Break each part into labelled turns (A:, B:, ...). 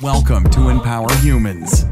A: Welcome to Empower Humans.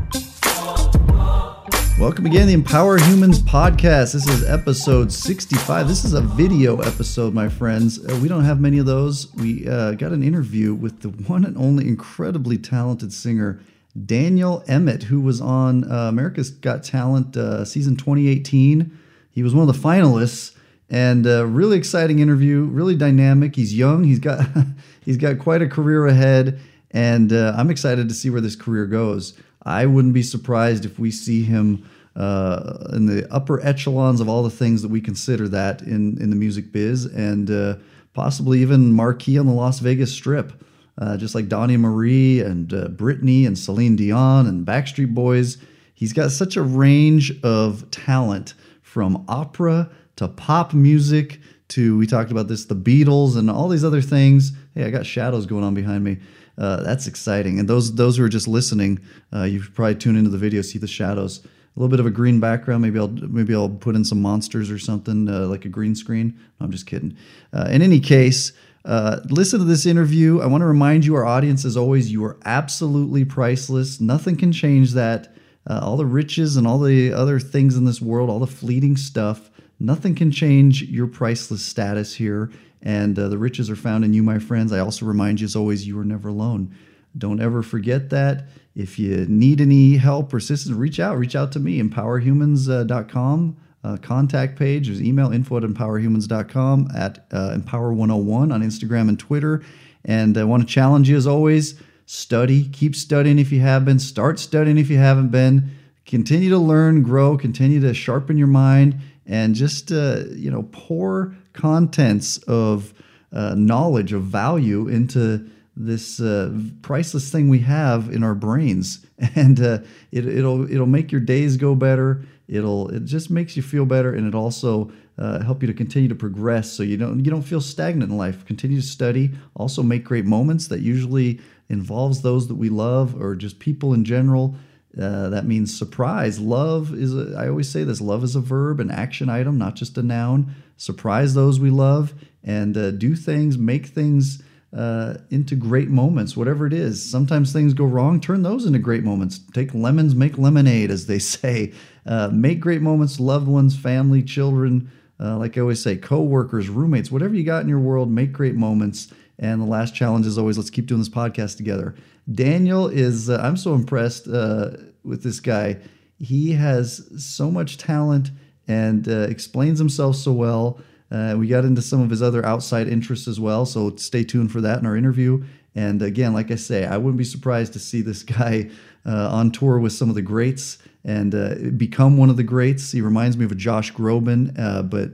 B: Welcome again to the Empower Humans podcast. This is episode 65. This is a video episode, my friends. Uh, we don't have many of those. We uh, got an interview with the one and only incredibly talented singer, Daniel Emmett, who was on uh, America's Got Talent uh, season 2018. He was one of the finalists and uh, really exciting interview, really dynamic. He's young. He's got he's got quite a career ahead, and uh, I'm excited to see where this career goes. I wouldn't be surprised if we see him uh, in the upper echelons of all the things that we consider that in in the music biz, and uh, possibly even marquee on the Las Vegas Strip. Uh, just like Donny Marie and uh, Britney and Celine Dion and Backstreet Boys, he's got such a range of talent from opera to pop music to we talked about this the Beatles and all these other things. Hey, I got shadows going on behind me. Uh, that's exciting. And those those who are just listening, uh, you probably tune into the video, see the shadows. A little bit of a green background. Maybe I'll maybe I'll put in some monsters or something uh, like a green screen. No, I'm just kidding. Uh, in any case, uh, listen to this interview. I want to remind you, our audience, as always, you are absolutely priceless. Nothing can change that. All the riches and all the other things in this world, all the fleeting stuff, nothing can change your priceless status here. And uh, the riches are found in you, my friends. I also remind you, as always, you are never alone. Don't ever forget that. If you need any help or assistance, reach out. Reach out to me, empowerhumans.com. Uh, contact page. There's email info at empowerhumans.com, at uh, empower101 on Instagram and Twitter. And I want to challenge you, as always, study. Keep studying if you have been. Start studying if you haven't been. Continue to learn, grow, continue to sharpen your mind, and just, uh, you know, pour contents of uh, knowledge, of value into this uh, priceless thing we have in our brains, and uh, it, it'll it'll make your days go better. It'll it just makes you feel better, and it also uh, help you to continue to progress, so you don't you don't feel stagnant in life. Continue to study. Also, make great moments. That usually involves those that we love, or just people in general. Uh, that means surprise. Love is, a, I always say this love is a verb, an action item, not just a noun. Surprise those we love and uh, do things, make things uh, into great moments, whatever it is. Sometimes things go wrong, turn those into great moments. Take lemons, make lemonade, as they say. Uh, make great moments, loved ones, family, children, uh, like I always say, co workers, roommates, whatever you got in your world, make great moments. And the last challenge is always let's keep doing this podcast together. Daniel is, uh, I'm so impressed uh, with this guy. He has so much talent and uh, explains himself so well. Uh, we got into some of his other outside interests as well, so stay tuned for that in our interview. And again, like I say, I wouldn't be surprised to see this guy uh, on tour with some of the greats and uh, become one of the greats. He reminds me of a Josh Groban, but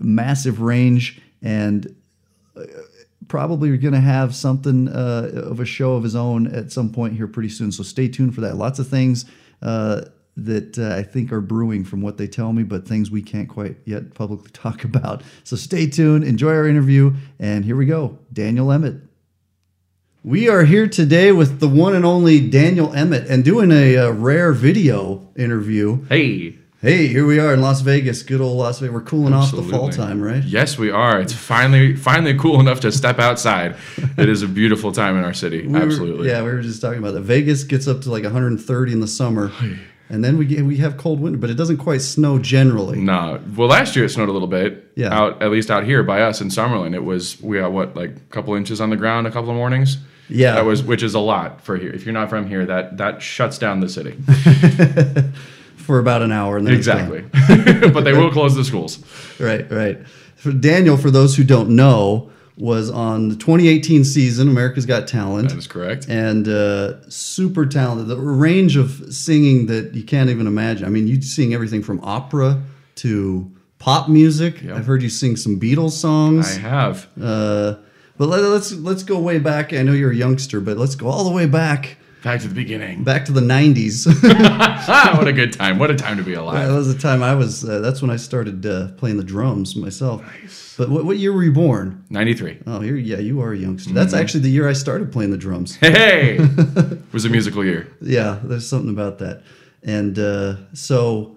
B: massive range and probably going to have something uh, of a show of his own at some point here pretty soon. So stay tuned for that. Lots of things uh, that uh, I think are brewing from what they tell me, but things we can't quite yet publicly talk about. So stay tuned, enjoy our interview, and here we go Daniel Emmett. We are here today with the one and only Daniel Emmett and doing a, uh, rare video interview.
C: Hey.
B: Hey, here we are in Las Vegas, good old Las Vegas. We're cooling Absolutely. off the fall time, right?
C: Yes, we are. It's finally finally cool enough to step outside. it is a beautiful time in our city.
B: We
C: Absolutely.
B: Were, yeah, we were just talking about that. Vegas gets up to like 130 in the summer. And then we get, we have cold winter, but it doesn't quite snow generally.
C: No. Well, last year it snowed a little bit.
B: Yeah.
C: Out at least out here by us in Summerlin, it was we got what like a couple inches on the ground, a couple of mornings.
B: Yeah.
C: That was which is a lot for here. If you're not from here, that that shuts down the city.
B: for about an hour. And then
C: exactly. but they will close the schools.
B: Right, right. For Daniel, for those who don't know, was on the 2018 season, America's Got Talent.
C: That is correct.
B: And uh, super talented. The range of singing that you can't even imagine. I mean, you sing everything from opera to pop music. Yep. I've heard you sing some Beatles songs.
C: I have.
B: Uh, but let, us let's go way back. I know you're a youngster, but let's go all the way back
C: Back to the beginning.
B: Back to the 90s.
C: what a good time. What a time to be alive.
B: That was the time I was, uh, that's when I started uh, playing the drums myself. Nice. But what, what year were you born?
C: 93.
B: Oh, you're, yeah, you are a youngster. Mm-hmm. That's actually the year I started playing the drums.
C: Hey! it was a musical year.
B: Yeah, there's something about that. And uh, so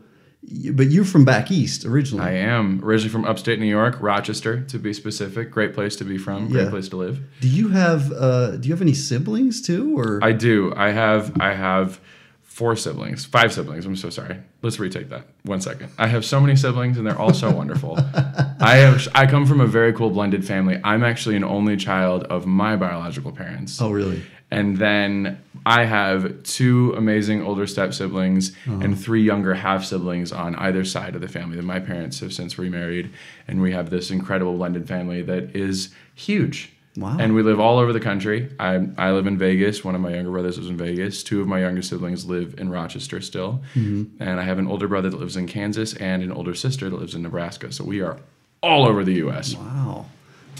B: but you're from back east originally.
C: I am originally from upstate New York, Rochester to be specific. Great place to be from. Great
B: Yeah.
C: place to live.
B: do you have uh, Do you have any siblings too, or
C: I do. I have. I have four siblings, five siblings. I'm so sorry. Let's retake that. One second. I have so many siblings, and they're all so wonderful. I have. I come from a very cool blended family. I'm actually an only child of my biological parents.
B: oh really?
C: And then I have two amazing older step siblings
B: Uh-huh.
C: and three younger half siblings on either side of the family. That my parents have since remarried, and we have this incredible blended family that is huge.
B: Wow.
C: And we live all over the country. I, I live in Vegas. One of my younger brothers lives in Vegas. Two of my younger siblings live in Rochester still.
B: Mm-hmm.
C: And I have an older brother that lives in Kansas and an older sister that lives in Nebraska. So we are all over the U.S.
B: Wow.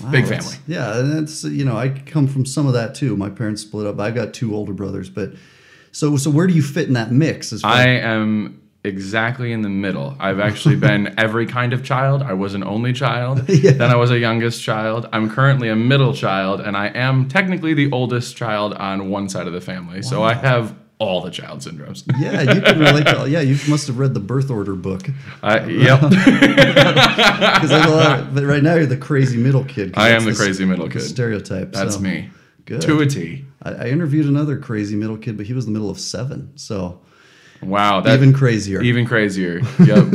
B: Wow,
C: Big family.
B: Yeah, and that's you know I come from some of that too. My parents split up. I got two older brothers, but so so where do you fit in that mix? As
C: I am exactly in the middle. I've actually been every kind of child. I was an only child.
B: Yeah.
C: Then I was a youngest child. I'm currently a middle child, and I am technically the oldest child on one side of the family. So I have all the child syndromes.
B: yeah, you can relate to. Yeah, you must have read the birth order book
C: I, yep,
B: because but right now you're the crazy middle kid.
C: I am the
B: s-
C: crazy middle kid.
B: stereotype.
C: That's
B: so.
C: me.
B: Good.
C: To a T.
B: I, I interviewed another crazy middle kid, but he was the middle of seven, so
C: Wow, that
B: even crazier.
C: even crazier. Yep.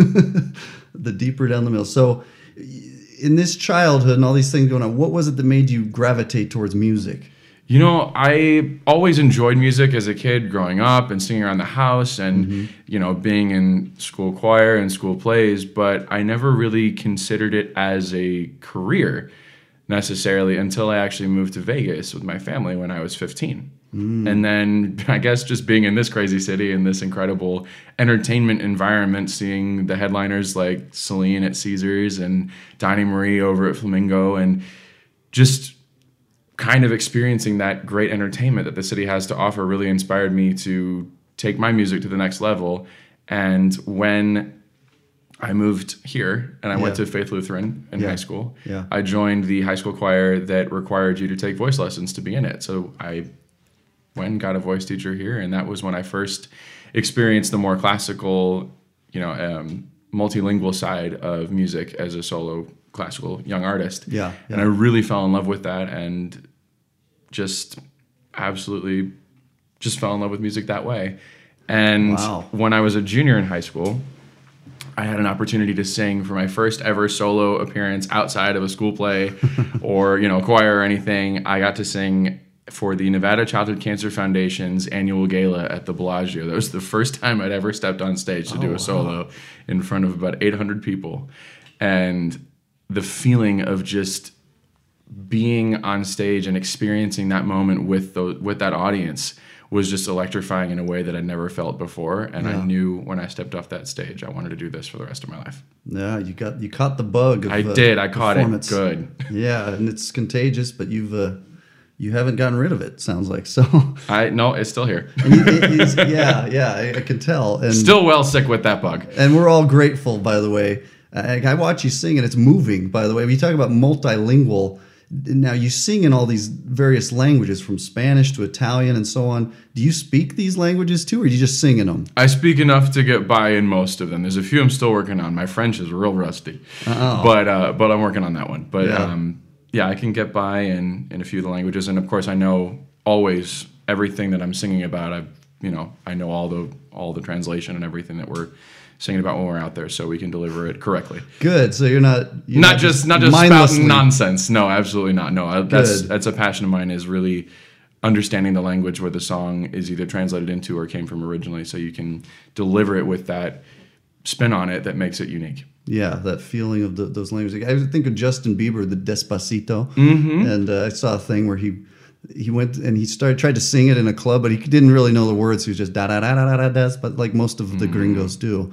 B: the deeper down the middle. So, in this childhood and all these things going on, what was it that made you gravitate towards music?
C: You know, I always enjoyed music as a kid growing up and singing around the house and, mm-hmm. you know, being in school choir and school plays, but I never really considered it as a career necessarily until I actually moved to Vegas with my family when I was 15. Mm. And then I guess just being in this crazy city in this incredible entertainment environment, seeing the headliners like Celine at Caesars and Donny Marie over at Flamingo and just kind of experiencing that great entertainment that the city has to offer really inspired me to take my music to the next level. And when I moved here and I went to Faith Lutheran in
B: Yeah.
C: high school,
B: Yeah.
C: I joined the high school choir that required you to take voice lessons to be in it. So I went and got a voice teacher here, and that was when I first experienced the more classical, you know, um, multilingual side of music as a solo classical young artist.
B: Yeah,
C: and. I really fell in love with that, and just absolutely just fell in love with music that way. And
B: Wow.
C: when I was a junior in high school, I had an opportunity to sing for my first ever solo appearance outside of a school play or, you know, a choir or anything. I got to sing for the Nevada Childhood Cancer Foundation's annual gala at the Bellagio. That was the first time I'd ever stepped on stage to do oh, a solo in front of about 800 people. And the feeling of just being on stage and experiencing that moment with the, with that audience was just electrifying in a way that I'd never felt before. And I knew when I stepped off that stage, I wanted to do this for the rest of my life.
B: Yeah, you got you caught the bug. Of,
C: I
B: uh,
C: did. I caught it. Good.
B: Yeah, and it's contagious, but you've uh, you haven't gotten rid of it. Sounds like so.
C: I no, it's still here.
B: And you- it is- yeah, yeah, I, I can tell. And
C: Still well sick with that bug.
B: and we're all grateful, by the way. I, I watch you sing, and it's moving. By the way, we talk about multilingual. Now you sing in all these various languages, from Spanish to Italian and so on. Do you speak these languages too, or do you just sing in them?
C: I speak enough to get by in most of them. There's a few I'm still working on. My French is real rusty, but uh, but I'm working on that one. But
B: Yeah.
C: yeah. Um, yeah, I can get by in in a few of the languages, and of course, I know always everything that I'm singing about. I've you know I know all the all the translation and everything that we're singing about when we're out there, so we can deliver it correctly.
B: Good. So you're not you're
C: not just not just spouting nonsense. No, absolutely not. No, I- that's that's a passion of mine. Is really understanding the language where the song is either translated into or came from originally, so you can deliver it with that spin on it that makes it unique.
B: Yeah, that feeling of the, those languages. I think of Justin Bieber, the Despacito,
C: Mm-hmm.
B: and uh, I saw a thing where he he went and he started tried to sing it in a club, but he didn't really know the words. He was just da da da da da da des, but like most of the
C: Mm-hmm.
B: gringos do,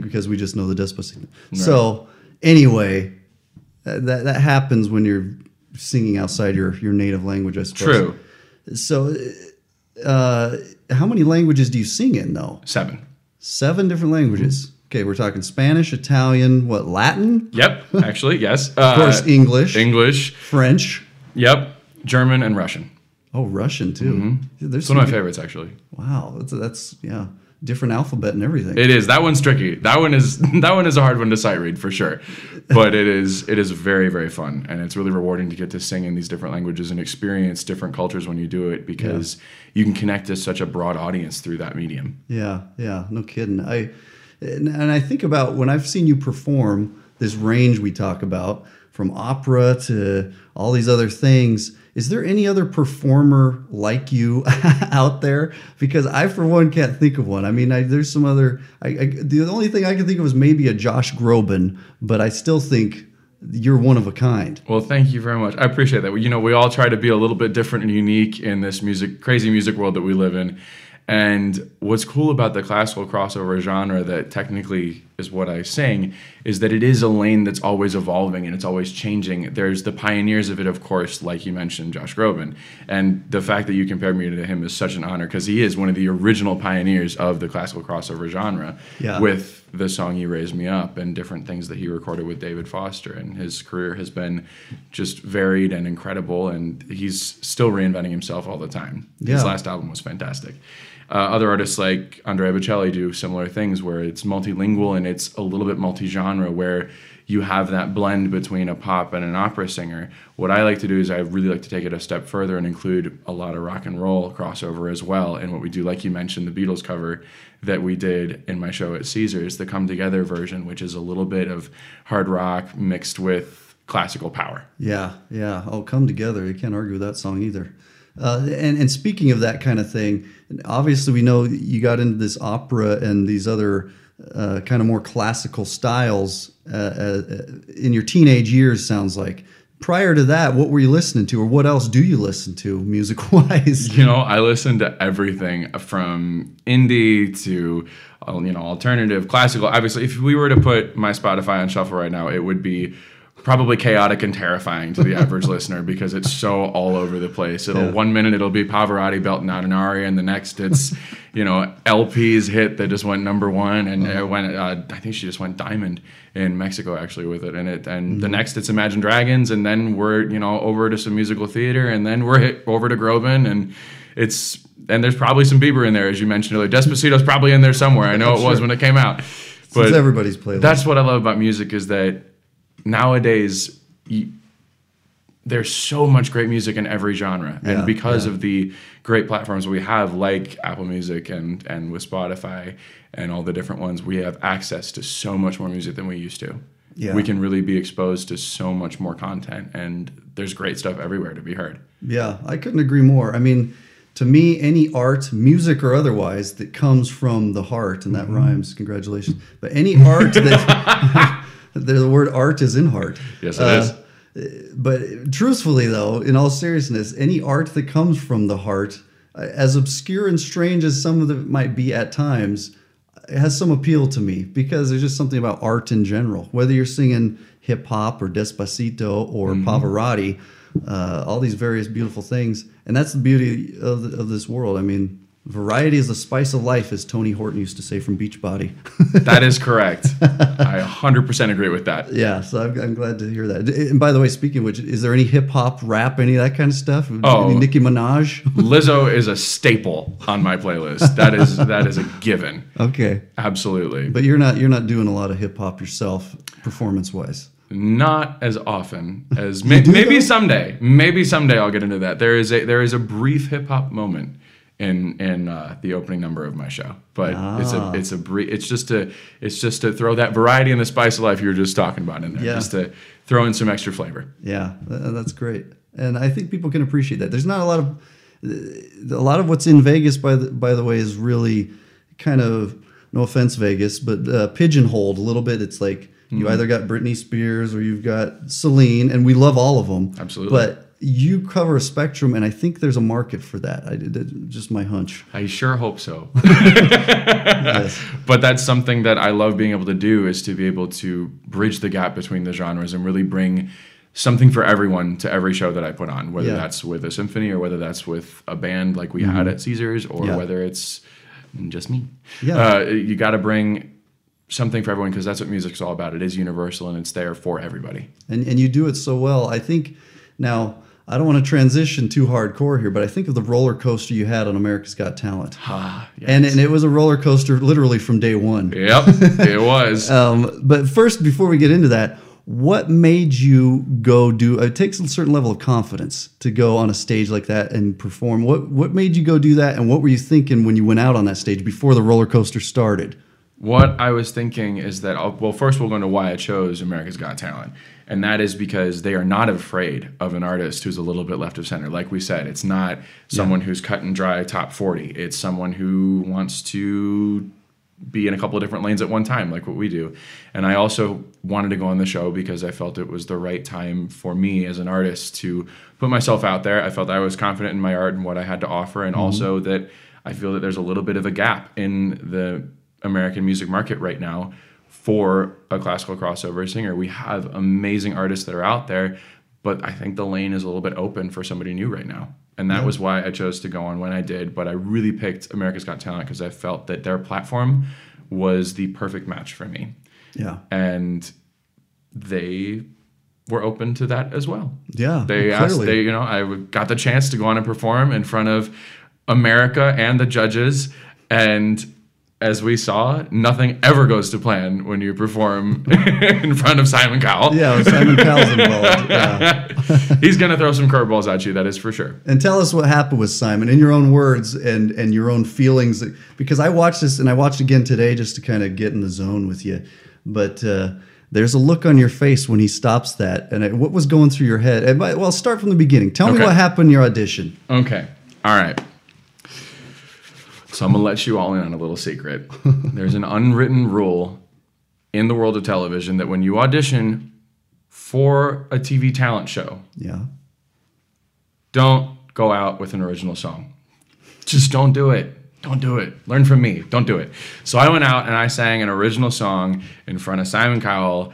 B: because we just know the Despacito. So anyway, that that happens when you're singing outside your your native language. I suppose.
C: True.
B: So, uh, how many languages do you sing in though?
C: Seven.
B: Seven different languages. Okay, we're talking Spanish, Italian, what Latin,
C: Yep. Actually, yes.
B: of course, English,
C: English.
B: French.
C: Yep. German and Russian.
B: Oh, Russian too. Mm-hmm. There's
C: It's one of my
B: some-
C: favorites, actually.
B: Wow, that's, that's yeah. different alphabet and everything.
C: It is that one's tricky. That one is that one is a hard one to sight read for sure, but it is it is very very fun and it's really rewarding to get to sing in these different languages and experience different cultures when you do it because you can connect to such a broad audience through that medium.
B: Yeah, yeah, no kidding. I and, and I think about when I've seen you perform this range we talk about from opera to all these other things. Is there any other performer like you out there? Because I, for one, can't think of one. I mean, I, there's some other. I, I, the only thing I can think of is maybe a Josh Groban, but I still think you're one of a kind.
C: Well, thank you very much. I appreciate that. You know, we all try to be a little bit different and unique in this music, crazy music world that we live in. And what's cool about the classical crossover genre that technically is what I sing is that it is a lane that's always evolving and it's always changing. There's the pioneers of it, of course, like you mentioned, Josh Groban. And the fact that you compared me to him is such an honor because he is one of the original pioneers of the classical crossover genre
B: Yeah.
C: with the song You Raise Me Up and different things that he recorded with David Foster. And his career has been just varied and incredible. And he's still reinventing himself all the time.
B: Yeah.
C: His last album was fantastic. Uh, other artists like Andrea Bocelli do similar things where it's multilingual and it's a little bit multi-genre where you have that blend between a pop and an opera singer. What I like to do is I really like to take it a step further and include a lot of rock and roll crossover as well. And what we do, like you mentioned, the Beatles cover that we did in my show at Caesars, the Come Together version, which is a little bit of hard rock mixed with classical power.
B: Yeah, yeah. Oh, come together. You can't argue with that song either. Uh, and and speaking of that kind of thing, obviously we know you got into this opera and these other uh, kind of more classical styles uh, uh, in your teenage years. Sounds like. Prior to that, what were you listening to, or what else do you listen to music wise?
C: You know, I listen to everything from indie to uh, you know alternative, classical. Obviously, if we were to put my Spotify on shuffle right now, it would be probably chaotic and terrifying to the average listener because it's so all over the place. It'll
B: Yeah.
C: one minute it'll be Pavarotti belting out an aria, and the next it's you know LP's hit that just went number one, and it went. Uh, I think she just went diamond in Mexico actually with it, and it and the next it's Imagine Dragons, and then we're you know over to some musical theater, and then we're hit over to Groban, and it's and there's probably some Bieber in there as you mentioned earlier. Despacito's probably in there somewhere. I know it was
B: Sure.
C: when it came out,
B: It's
C: but
B: everybody's playlist.
C: that's what I love about music is that nowadays you, there's so much great music in every genre,
B: Yeah,
C: and because
B: yeah.
C: of the great platforms we have, like Apple Music and and with Spotify and all the different ones, we have access to so much more music than we used to.
B: Yeah.
C: We can really be exposed to so much more content, and there's great stuff everywhere to be heard.
B: Yeah, I couldn't agree more. I mean, to me, any art, music or otherwise, that comes from the heart, and that
C: Mm-hmm.
B: rhymes. Congratulations. But any art that the word art is in heart.
C: Yes, it is.
B: is. But truthfully, though, in all seriousness, any art that comes from the heart, uh, as obscure and strange as some of it might be at times, it has some appeal to me because there's just something about art in general. Whether you're singing hip hop or Despacito or
C: Mm-hmm.
B: Pavarotti, uh, all these various beautiful things, and that's the beauty of, the, of this world. I mean, variety is the spice of life, as Tony Horton used to say from Beachbody.
C: That is correct. I 100% agree with that.
B: yeah, so I'm, I'm glad to hear that. And by the way, speaking of which, is there any hip hop, rap, any of that kind of stuff?
C: Oh.
B: Any Nicki Minaj?
C: Lizzo is a staple on my playlist. That is that is a given.
B: okay,
C: Absolutely.
B: but you're not you're not doing a lot of hip hop yourself, performance wise.
C: Not as often as may, maybe someday. Maybe someday I'll get into that. There is a there is a brief hip hop moment in in uh, the opening number of my show, but it's
B: Ah.
C: a it's a brief. It's just to it's just to throw that variety and the spice of life you were just talking about in there,
B: Yeah.
C: just to throw in some extra flavor.
B: Yeah, that's great, and I think people can appreciate that. There's not a lot of a lot of what's in Vegas, by the by the way, is really kind of no offense, Vegas, but uh, pigeonholed a little bit. It's like you either got Britney Spears or you've got Celine, and we love all of them.
C: Absolutely.
B: but you cover a spectrum, and I think there's a market for that. I did just my hunch.
C: I sure hope so.
B: Yes.
C: but that's something that I love being able to do is to be able to bridge the gap between the genres and really bring something for everyone to every show that I put on, whether
B: Yeah.
C: that's with a symphony or whether that's with a band like we had at Caesars or
B: Yeah.
C: whether it's just me.
B: Yeah.
C: Uh, you got to bring something for everyone because that's what music's all about. It is universal and it's there for everybody.
B: and and you do it so well. I think now I don't want to transition too hardcore here, but I think of the roller coaster you had on America's Got Talent.
C: Ah, yes.
B: And, and it was a roller coaster literally from day one.
C: Yep, it was.
B: Um, but first, before we get into that, what made you go do? It takes a certain level of confidence to go on a stage like that and perform. What what made you go do that, and what were you thinking when you went out on that stage before the roller coaster started?
C: What I was thinking is that, I'll, well, first we'll go into why I chose America's Got Talent. And that is because they are not afraid of an artist who's a little bit left of center. Like we said, it's not someone who's cut and dry top 40. It's someone who wants to be in a couple of different lanes at one time, like what we do. And I also wanted to go on the show because I felt it was the right time for me as an artist to put myself out there. I felt I was confident in my art and what I had to offer, and mm-hmm. also that I feel that there's a little bit of a gap in the American music market right now for a classical crossover singer. We have amazing artists that are out there, but I think the lane is a little bit open for somebody new right now. And that was why I chose to go on when I did. But I really picked America's Got Talent because I felt that their platform was the perfect match for me.
B: Yeah,
C: And they were open to that as well.
B: yeah.
C: They
B: clearly.
C: asked, they, you know, I got the chance to go on and perform in front of America and the judges. And as we saw, nothing ever goes to plan when you perform in front of Simon Cowell.
B: yeah, Simon Cowell's involved. Yeah.
C: He's going to throw some curveballs at you, that is for sure.
B: And tell us what happened with Simon in your own words and and your own feelings. Because I watched this and I watched again today just to kind of get in the zone with you. But uh, there's a look on your face when he stops that, and it, what was going through your head? And, well, start from the beginning. Tell me what happened in your audition.
C: Okay. All right. So I'm to let you all in on a little secret. There's an unwritten rule in the world of television that when you audition for a TV talent show,
B: Yeah,
C: don't go out with an original song. Just don't do it. Don't do it. Learn from me. Don't do it. So I went out and I sang an original song in front of Simon Cowell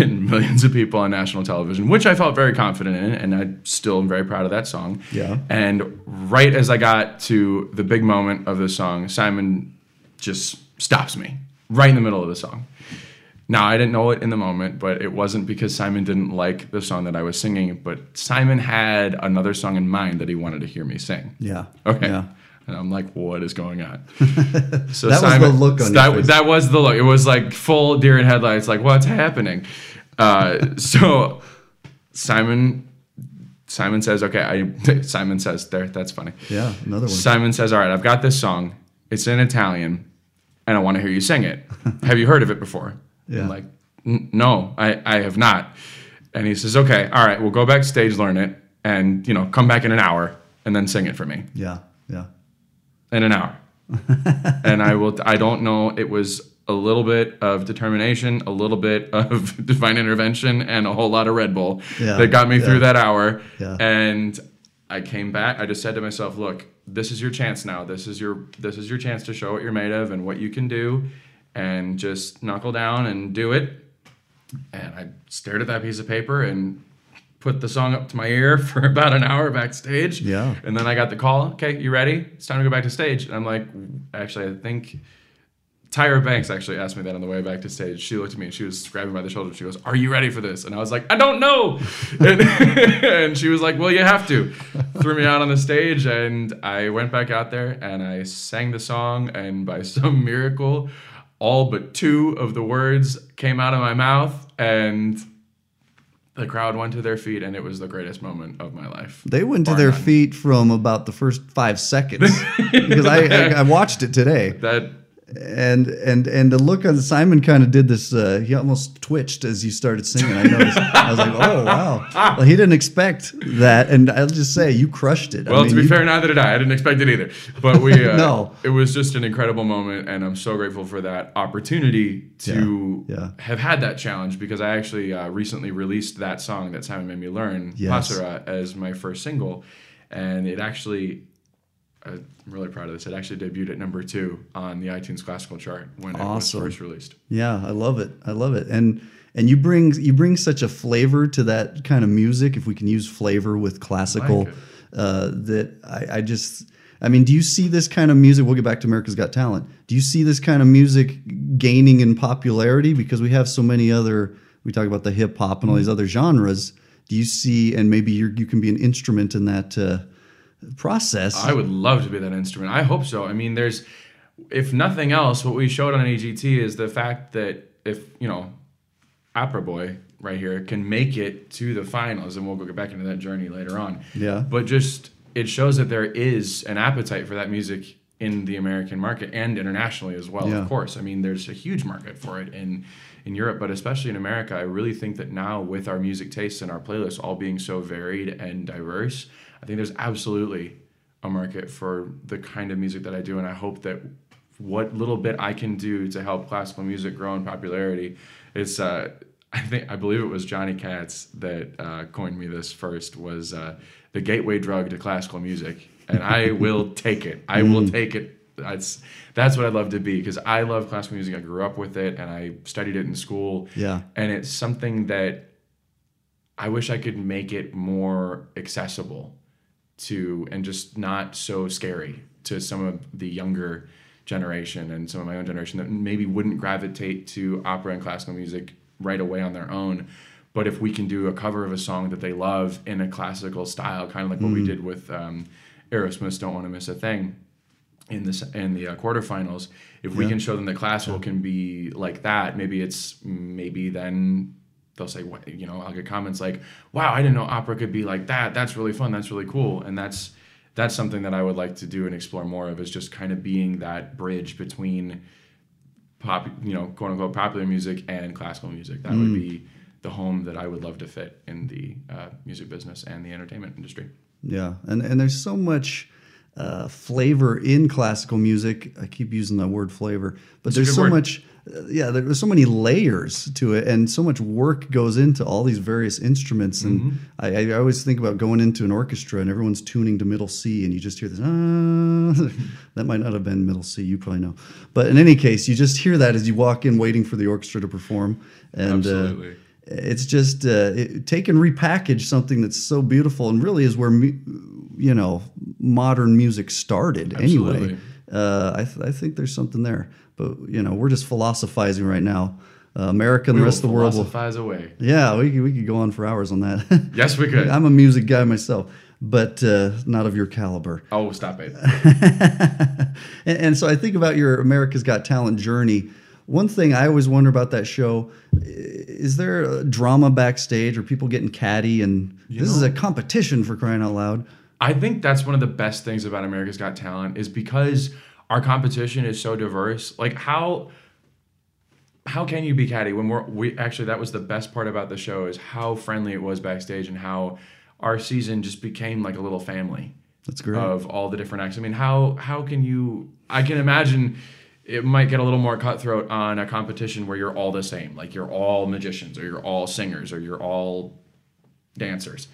C: and millions of people on national television, which I felt very confident in, and I still am very proud of that song.
B: Yeah.
C: And right as I got to the big moment of the song, Simon just stops me right in the middle of the song. Now, I didn't know it in the moment, but it wasn't because Simon didn't like the song that I was singing, but Simon had another song in mind that he wanted to hear me sing.
B: yeah,
C: Okay.
B: yeah.
C: And I'm like, what is going on? So
B: That was the look on
C: that, that was the look. It was like full deer in headlights, like, what's happening? Uh, so Simon Simon says, okay, I Simon says there, that's funny.
B: Yeah, another one.
C: Simon says, all right, I've got this song. It's in Italian, and I want to hear you sing it. have you heard of it before?
B: Yeah.
C: I'm like, no, I, I have not. And he says, okay, all right, we'll go backstage, learn it, and you know, come back in an hour and then sing it for me
B: Yeah, yeah.
C: In an hour. and I will. I don't know. It was a little bit of determination, a little bit of divine intervention, and a whole lot of Red Bull
B: Yeah,
C: that got me
B: yeah.
C: through that hour.
B: Yeah.
C: And I came back. I just said to myself, "Look, this is your chance now. This is your this is your chance to show what you're made of and what you can do, and just knuckle down and do it." And I stared at that piece of paper and put the song up to my ear for about an hour backstage.
B: Yeah.
C: And then I got the call, okay, you ready? It's time to go back to stage. And I'm like, actually, I think Tyra Banks actually asked me that on the way back to stage. She looked at me and she was grabbing me by the shoulder. She goes, Are you ready for this? And I was like, I don't know. and, and she was like, Well, you have to. Threw me out on the stage and I went back out there and I sang the song. And by some miracle, all but two of the words came out of my mouth. And the crowd went to their feet. And it was the greatest moment of my life.
B: They went to their
C: none.
B: feet from about the first five seconds because I, I, I watched it today.
C: That
B: and and and the look on Simon kind of did this. Uh, he almost twitched as you started singing. I noticed. I was like, oh wow. Well, he didn't expect that, and I'll just say you crushed it. I
C: Well,
B: mean,
C: to be
B: you-
C: fair, neither did I. I didn't expect it either. But we, uh,
B: No.
C: it was just an incredible moment, and I'm so grateful for that opportunity to
B: Yeah, yeah.
C: have had that challenge because I actually uh, recently released that song that Simon made me learn,
B: Yes.
C: As my first single, and it actually. I'm really proud of this. It actually debuted at number two on the iTunes classical chart when
B: Awesome.
C: it was first released.
B: Yeah, I love it. I love it. And and you bring you bring such a flavor to that kind of music, if we can use flavor with classical,
C: Like
B: uh, that I, I just I mean, do you see this kind of music? We'll get back to America's Got Talent. Do you see this kind of music gaining in popularity because we have so many other? We talk about the hip hop and all these other genres. Do do you see, and maybe you you can be an instrument in that uh, process?
C: I would love to be that instrument. I hope so. I mean, there's, if nothing else, what we showed on AGT is the fact that if you know, Opera Boy right here can make it to the finals, and we'll go get back into that journey later on.
B: Yeah.
C: But just it shows that there is an appetite for that music in the American market and internationally as well.
B: Yeah.
C: Of course, I mean, there's a huge market for it in in Europe, but especially in America. I really think that now with our music tastes and our playlists all being so varied and diverse, I think there's absolutely a market for the kind of music that I do, and I hope that what little bit I can do to help classical music grow in popularity is. Uh, I think I believe it was Johnny Katz that uh, coined me this first was uh, the gateway drug to classical music, and I will take it. I will take it. That's that's what I'd love to be because I love classical music. I grew up with it, and I studied it in school.
B: Yeah.
C: and it's something that I wish I could make it more accessible to and just not so scary to some of the younger generation and some of my own generation that maybe wouldn't gravitate to opera and classical music right away on their own. But if we can do a cover of a song that they love in a classical style, kind of like what we did with um, Aerosmith's "Don't Want to Miss a Thing" in this in the uh, quarterfinals, if we can show them that classical can be like that, maybe it's maybe then they'll say, what you know, I'll get comments like, "Wow, I didn't know opera could be like that. That's really fun. That's really cool." And that's that's something that I would like to do and explore more of is just kind of being that bridge between pop, you know, quote unquote popular music and classical music. That would be the home that I would love to fit in the uh, music business and the entertainment industry.
B: Yeah, and and there's so much uh, flavor in classical music. I keep using that word flavor, but
C: It's
B: there's so
C: word.
B: much. Uh, yeah, there's so many layers to it, and so much work goes into all these various instruments. And
C: Mm-hmm.
B: I, I always think about going into an orchestra and everyone's tuning to middle C, and you just hear this. Ah, that might not have been middle C. You probably know, but in any case, you just hear that as you walk in, waiting for the orchestra to perform. And, uh,
C: Absolutely.
B: It's just uh, it, take and repackage something that's so beautiful and really is where mu- you know modern music started anyway. Uh, I, th- I think there's something there, but you know we're just philosophizing right now. Uh, America and
C: We
B: the rest of the world will.
C: philosophize away.
B: Yeah, we could, we could go on for hours on that.
C: Yes, we could.
B: I'm a music guy myself, but uh, not of your caliber.
C: Oh, stop it.
B: And, and so I think about your America's Got Talent journey. One thing I always wonder about that show is there a drama backstage or people getting catty and this is a competition for crying out loud?
C: I think that's one of the best things about America's Got Talent is because our competition is so diverse. Like how how can you be catty when we're we actually that was the best part about the show is how friendly it was backstage and how our season just became like a little family
B: That's great.
C: of all the different acts. I mean, how how can you? I can imagine it might get a little more cutthroat on a competition where you're all the same, like you're all magicians or you're all singers or you're all dancers.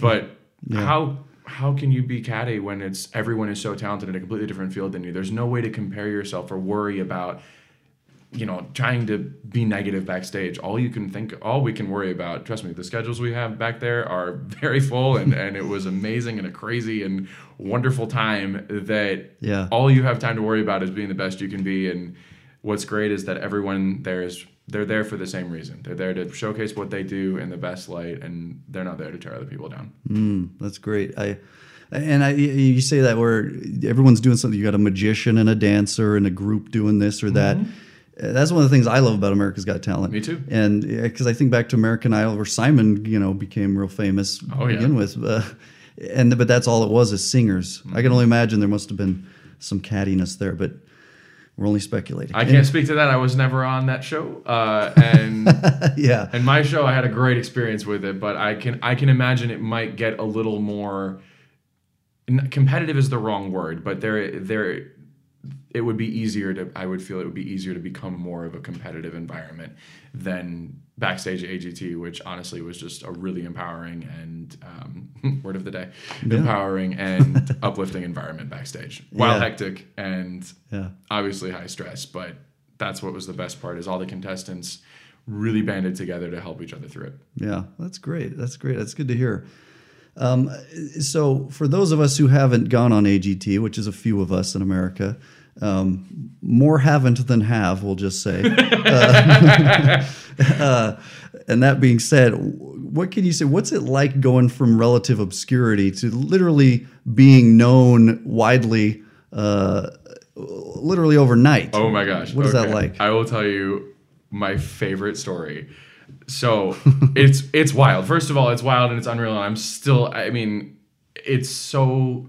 C: But how how can you be catty when it's everyone is so talented in a completely different field than you? There's no way to compare yourself or worry about you know trying to be negative backstage all you can think all we can worry about trust me the schedules we have back there are very full and and it was amazing and a crazy and wonderful time that
B: Yeah.
C: all you have time to worry about is being the best you can be and what's great is that everyone there is they're there for the same reason they're there to showcase what they do in the best light and they're not there to tear other people down
B: That's great. I and I you say that where everyone's doing something. You got a magician and a dancer and a group doing this or that. Uh, That's one of the things I love about America's Got Talent.
C: Mm-hmm. Me too.
B: And because I think back to American Idol, where Simon, you know, became real famous to
C: Oh, yeah.
B: begin with. Uh, and but that's all it was as singers. I
C: Mm-hmm.
B: can only imagine there must have been some cattiness there, but we're only speculating.
C: i can't speak to that i was never on that show uh, and
B: yeah.
C: And my show, I had a great experience with it, but I can I can imagine it might get a little more competitive is the wrong word, but there there it would be easier to I would feel it would be easier to become more of a competitive environment than backstage at AGT, which honestly was just a really empowering and um, word of the day, empowering and uplifting environment backstage. While
B: Yeah.
C: hectic and
B: Yeah.
C: obviously high stress, but that's what was the best part is all the contestants really banded together to help each other through it.
B: Yeah, that's great. That's great. That's good to hear. Um, so, for those of us who haven't gone on AGT, which is a few of us in America, um, more haven't than have, we'll just say. uh, uh, and that being said, what can you say? What's it like going from relative obscurity to literally being known widely, uh, literally overnight?
C: Oh my gosh.
B: What is that like?
C: I will tell you my favorite story. So it's it's wild. First of all, it's wild and it's unreal. And I'm still I mean, it's so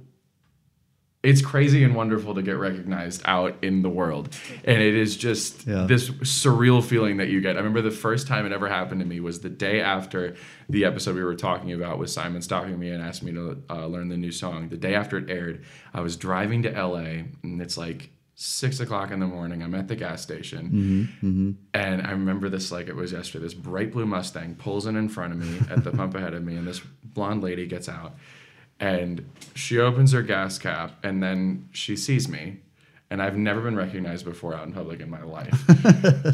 C: it's crazy and wonderful to get recognized out in the world. And it is just
B: Yeah.
C: this surreal feeling that you get. I remember the first time it ever happened to me was the day after the episode we were talking about with Simon stopping me and asked me to uh, learn the new song. The day after it aired, I was driving to LA and it's like six o'clock in the morning. I'm at the gas station. And I remember this like it was yesterday. This bright blue Mustang pulls in in front of me at the pump ahead of me, and this blonde lady gets out, and she opens her gas cap, and then she sees me, and I've never been recognized before out in public in my life.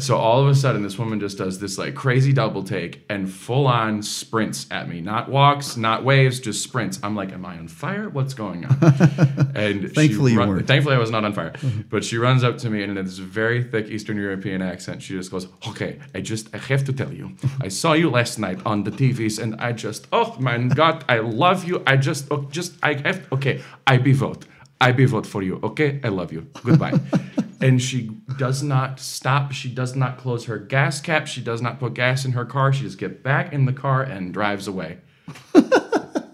C: so all of a sudden, this woman just does this like crazy double take and full on sprints at me, not walks, not waves, just sprints. I'm like, am I on fire? What's going on? And
B: Thankfully
C: run-. Thankfully, I was not on fire. Mm-hmm. But she runs up to me and in this very thick Eastern European accent, she just goes, "Okay, I just I have to tell you, I saw you last night on the TVs, and I just, oh my God, I love you. I just, oh, just I have, okay, I be vote, I be vote for you. Okay, I love you. Goodbye." and she does not stop. She does not close her gas cap. She does not put gas in her car. She just gets back in the car and drives away.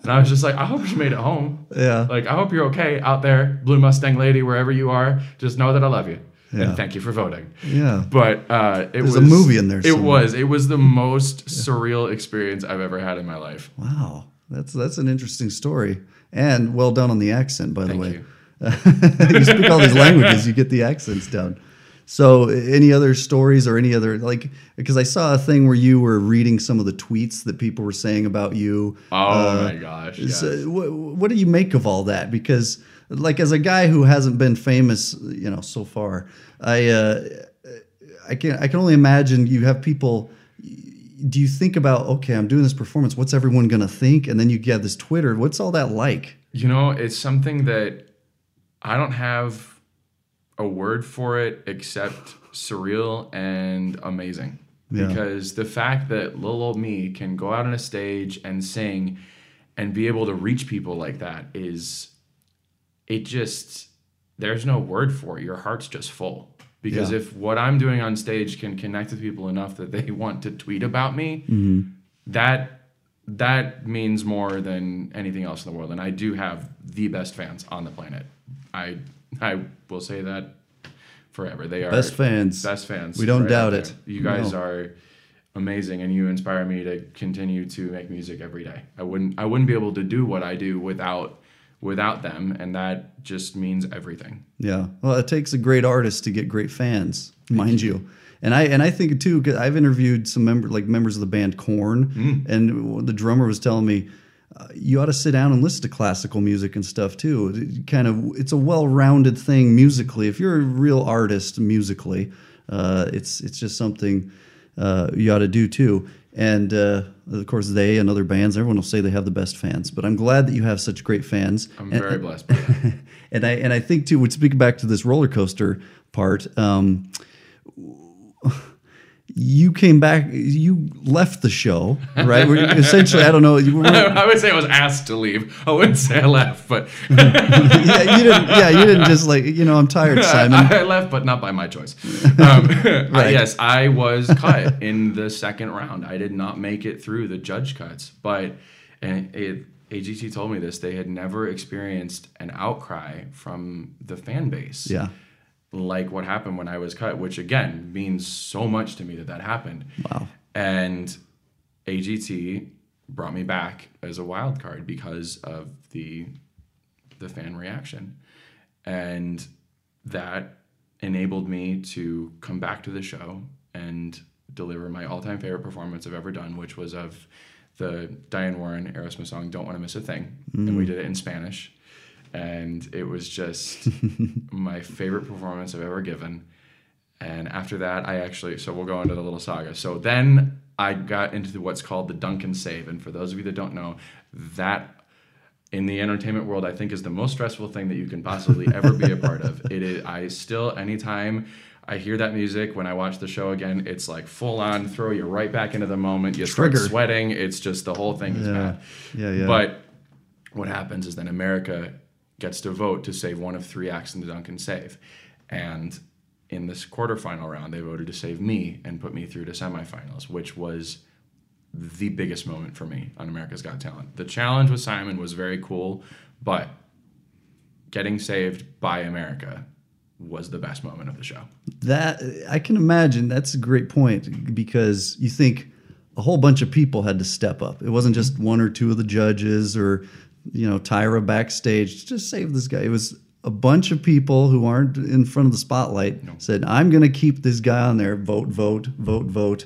C: And I was just like, I hope she made it home.
B: Yeah.
C: Like, I hope you're okay out there, Blue Mustang lady, wherever you are. Just know that I love you.
B: Yeah.
C: And thank you for voting.
B: Yeah.
C: But uh, it
B: There's
C: was
B: a movie in there
C: It
B: somewhere.
C: was. It was the most surreal experience I've ever had in my life.
B: Wow. That's that's an interesting story. And well done on the accent, by the
C: Thank
B: way.
C: you.
B: you speak all these languages, you get the accents down. So, any other stories or any other like? Because I saw a thing where you were reading some of the tweets that people were saying about you.
C: Oh my gosh.
B: So, what, what do you make of all that? Because, like, as a guy who hasn't been famous, you know, so far, I, uh, I can I can only imagine you have people. Do you think about okay, I'm doing this performance. What's everyone gonna think? And then you get this Twitter. What's all that like?
C: You know, it's something that I don't have a word for it except surreal and amazing.
B: Yeah.
C: Because the fact that little old me can go out on a stage and sing and be able to reach people like that is it just there's no word for it. Your heart's just full. Because
B: Yeah.
C: if what I'm doing on stage can connect with people enough that they want to tweet about me, mm-hmm. that that means more than anything else in the world and i do have the best fans on the planet i i will say that forever they are
B: Best fans.
C: best fans
B: We don't
C: out
B: doubt it.
C: you guys
B: No.
C: are amazing and you inspire me to continue to make music every day i wouldn't i wouldn't be able to do what i do without without them and that just means everything
B: Yeah. Well, it takes a great artist to get great fans, mind you. And I and I think too. Cause I've interviewed some member like members of the band Korn, and the drummer was telling me. Uh, you ought to sit down and listen to classical music and stuff too. It kind of, it's a well-rounded thing musically. If you're a real artist musically, uh, it's it's just something uh, you ought to do too. And uh, of course, they and other bands, everyone will say they have the best fans. But I'm glad that you have such great fans.
C: i'm
B: And-
C: very blessed by that.
B: and I and I think too. Would speak back to this roller coaster part. Um, you came back. You left the show, right? Essentially, I don't know.
C: I would say i was asked to leave i wouldn't say i left but
B: yeah, you didn't. Yeah, you didn't just like you know. I'm tired, Simon.
C: I left, but not by my choice. Um, I- yes, I was cut in the second round. I did not make it through the judge cuts, but and it, AGT told me this. They had never experienced an outcry from the fan base.
B: Yeah.
C: Like what happened when I was cut, which again means so much to me that that happened.
B: Wow.
C: And AGT brought me back as a wild card because of the the fan reaction. And that enabled me to come back to the show and deliver my all-time favorite performance I've ever done, which was of the Diane Warren Aerosmith song "Don't Want to Miss a Thing," and we mm. did it in Spanish, and it was just my favorite performance I've ever given. And after that, I actually, so we'll go into the little saga. So then I got into what's called the Dunkin Save. And for those of you that don't know, that in the entertainment world, I think is the most stressful thing that you can possibly ever be a part of. It is, I still, anytime I hear that music when I watch the show again. It's like full on, throw you right back into the moment. You
B: Trigger.
C: start sweating. It's just the whole thing is
B: Yeah.
C: bad.
B: Yeah, yeah.
C: But what happens is then America gets to vote to save one of three acts in the Dunkin save. And in this quarterfinal round, they voted to save me and put me through to semifinals, which was the biggest moment for me on America's Got Talent. The challenge with Simon was very cool, but getting saved by America was the best moment of the show.
B: That I can imagine. That's a great point because you think a whole bunch of people had to step up. It wasn't just one or two of the judges or you know Tyra backstage just save this guy. It was a bunch of people who aren't in front of the spotlight said, "I'm going to keep this guy on there. Vote, vote, vote, vote,"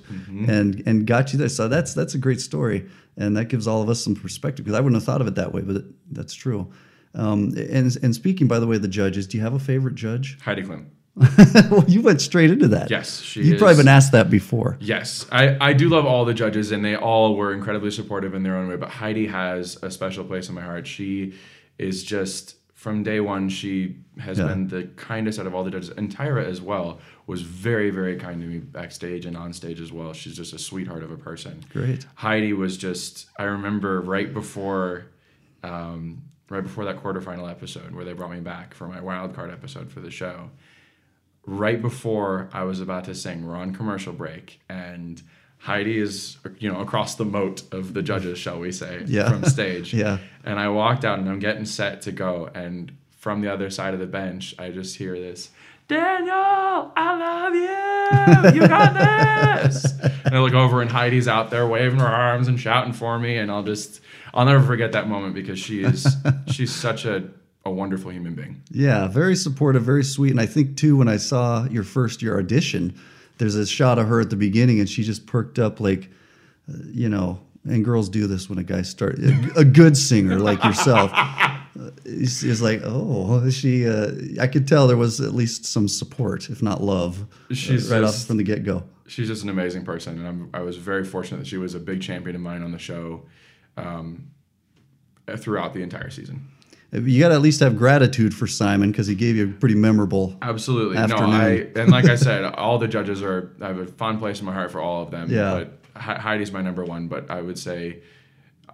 B: and and got you there. So that's that's a great story, and that gives all of us some perspective because I wouldn't have thought of it that way, but that's true. Um, and and speaking, by the way, the judges. Do you have a favorite judge?
C: Heidi Klum.
B: well, you went straight into that.
C: Yes, she
B: You've
C: is-
B: probably been asked that before.
C: Yes, I, I do love all the judges, and they all were incredibly supportive in their own way. But Heidi has a special place in my heart. She is just from day one. She has
B: Yeah.
C: been the kindest out of all the judges, and Tyra as well was very very kind to me backstage and on stage as well. She's just a sweetheart of a person.
B: Great.
C: Heidi was just. I remember right before. Um, right before that quarterfinal episode where they brought me back for my wild card episode for the show right before I was about to sing, we're on commercial break, and Heidi is, you know, across the moat of the judges, shall we say,
B: Yeah.
C: from stage.
B: Yeah.
C: And I walked out and I'm getting set to go, and from the other side of the bench, I just hear this. Daniel, I love you. You got this. and I look over and Heidi's out there waving her arms and shouting for me, and I'll just, I'll never forget that moment because she is, she's such a, a wonderful human being.
B: Yeah, very supportive, very sweet. And I think too, when I saw your first year audition, there's a shot of her at the beginning, and she just perked up like, uh, you know. And girls do this when a guy starts a, a good singer like yourself. Uh, It's, it's like, oh, she. Uh, I could tell there was at least some support, if not love, uh,
C: She's
B: right
C: just-
B: off from the get go.
C: she's just an amazing person, and I'm, I was very fortunate that she was a big champion of mine on the show um, throughout the entire season.
B: You got to at least have gratitude for Simon because he gave you a pretty memorable.
C: Absolutely,
B: Afternoon.
C: no. I and like I said, all the judges are. I have a fond place in my heart for all of them.
B: Yeah.
C: But He- Heidi's my number one. But I would say,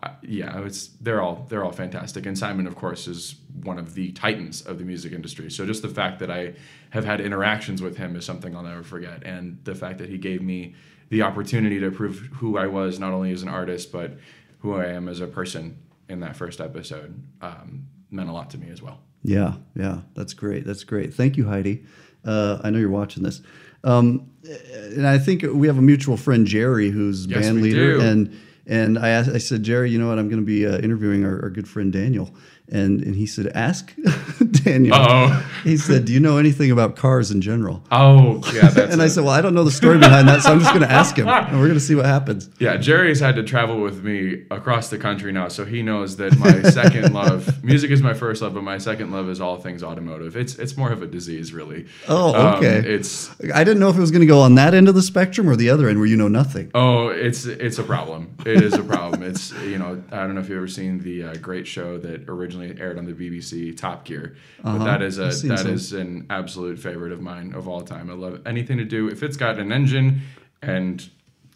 C: uh, yeah, it's they're all they're all fantastic. And Simon, of course, is one of the titans of the music industry. So just the fact that I have had interactions with him is something I'll never forget. And the fact that he gave me the opportunity to prove who I was, not only as an artist, but who I am as a person in that first episode, um, meant a lot to me as well.
B: Yeah, yeah, that's great. That's great. Thank you, Heidi. Uh, I know you're watching this, um, and I think we have a mutual friend, Jerry, who's
C: Yes,
B: band leader,
C: do.
B: and and I asked, I said, Jerry, you know what? I'm going to be uh, interviewing our, our good friend Daniel, and and he said, ask Daniel.
C: Uh-oh.
B: He said, do you know anything about cars in general?
C: Oh, yeah. That's
B: and I said, well, I don't know the story behind that, so I'm just going to ask him, and we're going to see what happens.
C: Yeah, Jerry's had to travel with me across the country now, so he knows that my second love, music is my first love, but my second love is all things automotive. It's it's more of a disease, really.
B: Oh,
C: Um,
B: okay.
C: it's
B: I didn't know if it was going to go on that end of the spectrum or the other end where you know nothing.
C: oh, it's it's a problem. It is a problem. It's you know I don't know if you've ever seen the uh, great show that originally aired on the BBC, Top Gear, but
B: Uh-huh.
C: that is a that is an absolute favorite of mine of all time. I love anything to do if it's got an engine and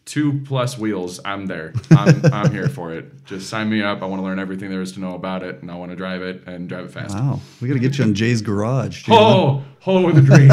C: two plus wheels. I'm there. I'm, I'm here for it. Just sign me up. I want to learn everything there is to know about it, and I want to drive it and drive it fast.
B: Wow, we got to get you on Jay's garage.
C: Oh, oh, the dream.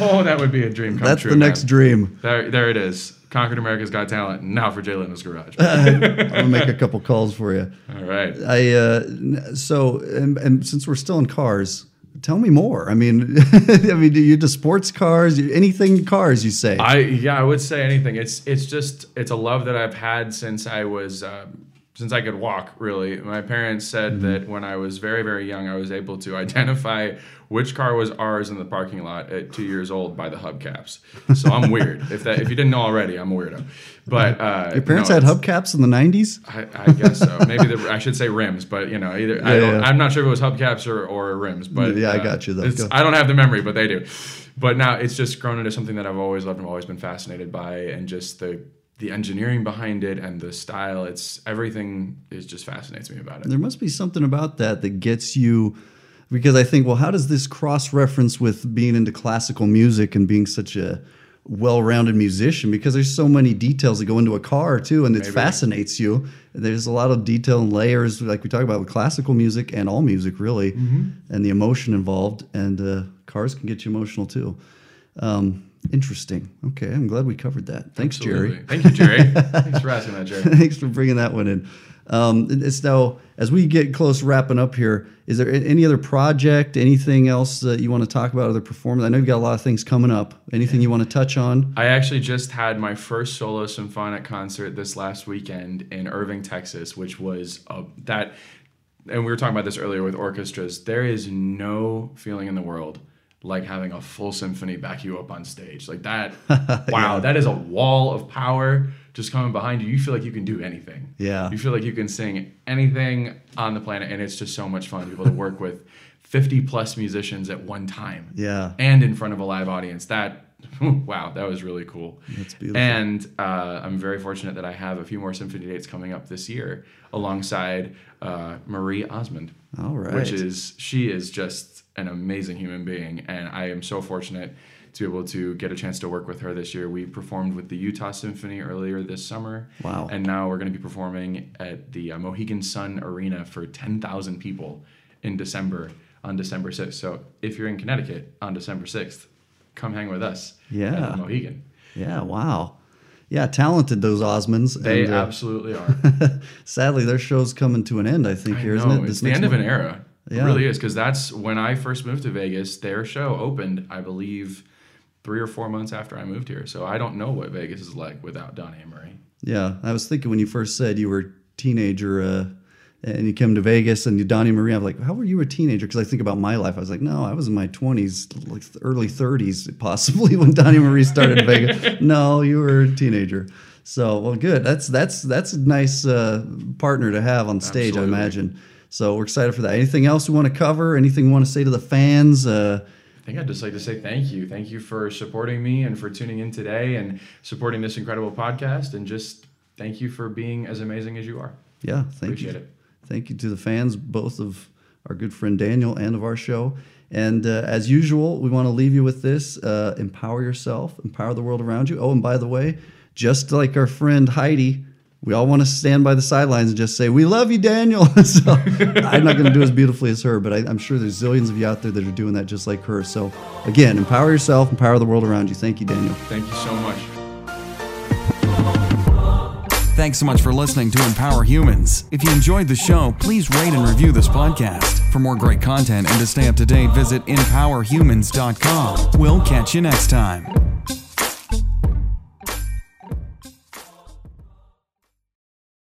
C: oh, that would be a dream come
B: That's
C: true.
B: the next
C: man.
B: dream.
C: There, there it is. Conquered America's Got Talent. Now for Jay Leno's Garage.
B: I'm gonna make a couple calls for you.
C: All right.
B: I uh, so and, and since we're still in cars, tell me more. I mean, I mean, do you do sports cars? Anything cars? You say?
C: I yeah, I would say anything. It's it's just it's a love that I've had since I was um, since I could walk. Really, my parents said
B: Mm-hmm.
C: that when I was very very young, I was able to identify which car was ours in the parking lot at two years old by the hubcaps. So I'm weird. if that if you didn't know already, I'm a weirdo. But uh,
B: Your parents
C: no,
B: had hubcaps in the '90s.
C: I, I guess so. Maybe the, I should say rims, but you know, either I
B: Yeah,
C: don't,
B: yeah.
C: I'm not sure if it was hubcaps or, or rims, but
B: Yeah, I
C: uh,
B: got you, though. Go.
C: I don't have the memory, but they do. But now it's just grown into something that I've always loved and always been fascinated by, and just the the engineering behind it and the style. It's everything is just fascinates me about it.
B: There must be something about that that gets you because I think, well, how does this cross reference with being into classical music and being such a well-rounded musician? Because there's so many details that go into a car too, and it
C: Maybe.
B: fascinates you. There's a lot of detail and layers, like we talk about with classical music and all music, really, and the emotion involved. And uh, cars can get you emotional too. Um, interesting. Okay, I'm glad we covered that. Thanks, Jerry.
C: Thank you, Jerry. Thanks for asking that, Jerry.
B: Thanks for bringing that one in. Um, it's now as we get close wrapping up here. Is there any other project, anything else that you want to talk about, other performance? I know you've got a lot of things coming up. Anything you want to touch on?
C: I actually just had my first solo symphonic concert this last weekend in Irving, Texas, which was a, that. And we were talking about this earlier with orchestras. There is no feeling in the world like having a full symphony back you up on stage. Like that. wow, that is a wall of power just coming behind you. You feel like you can do anything.
B: Yeah.
C: You feel like you can sing anything on the planet, and it's just so much fun to be able to work with 50 plus musicians at one time
B: Yeah.
C: and in front of a live audience. That wow, that was really cool.
B: That's beautiful.
C: And uh, I'm very fortunate that I have a few more symphony dates coming up this year alongside uh, Marie Osmond.
B: All right.
C: Which is she is just an amazing human being, and I am so fortunate to be able to get a chance to work with her this year. We performed with the Utah Symphony earlier this summer.
B: Wow.
C: And now we're going to be performing at the uh, Mohegan Sun Arena for 10,000 people in December on December 6th. So if you're in Connecticut on December 6th, come hang with us
B: Yeah.
C: at Mohegan.
B: Yeah. Wow. Yeah. Talented those Osmonds.
C: They
B: and, uh,
C: absolutely are.
B: sadly, their show's coming to an end. I think
C: I
B: here,
C: know,
B: not it?
C: it's the end of an era.
B: Yeah.
C: It really is because that's when I first moved to Vegas. Their show opened, I believe, three or four months after I moved here. So I don't know what Vegas is like without Donny and Marie.
B: Yeah, I was thinking when you first said you were a teenager uh, and you came to Vegas and you Donny Marie, I'm like, how were you a teenager? Because I think about my life. I was like, no, I was in my 20s, like early 30s, possibly when Donny Marie started in Vegas. No, you were a teenager. So, well, good. That's that's that's a nice uh, partner to have on stage,
C: Absolutely.
B: I imagine. So we're excited for that. Anything else we want to cover? Anything you want to say to the fans? Uh,
C: I think I'd just like to say thank you. Thank you for supporting me and for tuning in today and supporting this incredible podcast. And just thank you for being as amazing as you are.
B: yeah, thank
C: Appreciate
B: you.
C: it.
B: Thank you to the fans, both of our good friend Daniel and of our show. And uh, as usual, we want to leave you with this uh, empower yourself, empower the world around you. Oh, and by the way, just like our friend Heidi, we all want to stand by the sidelines and just say, We love you, Daniel. so I'm not going to do as beautifully as her, but I, I'm sure there's zillions of you out there that are doing that just like her. So again, empower yourself, empower the world around you. Thank you, Daniel.
C: Thank you so much.
A: Thanks so much for listening to Empower Humans. If you enjoyed the show, please rate and review this podcast. For more great content and to stay up to date, visit empowerhumans.com. We'll catch you next time.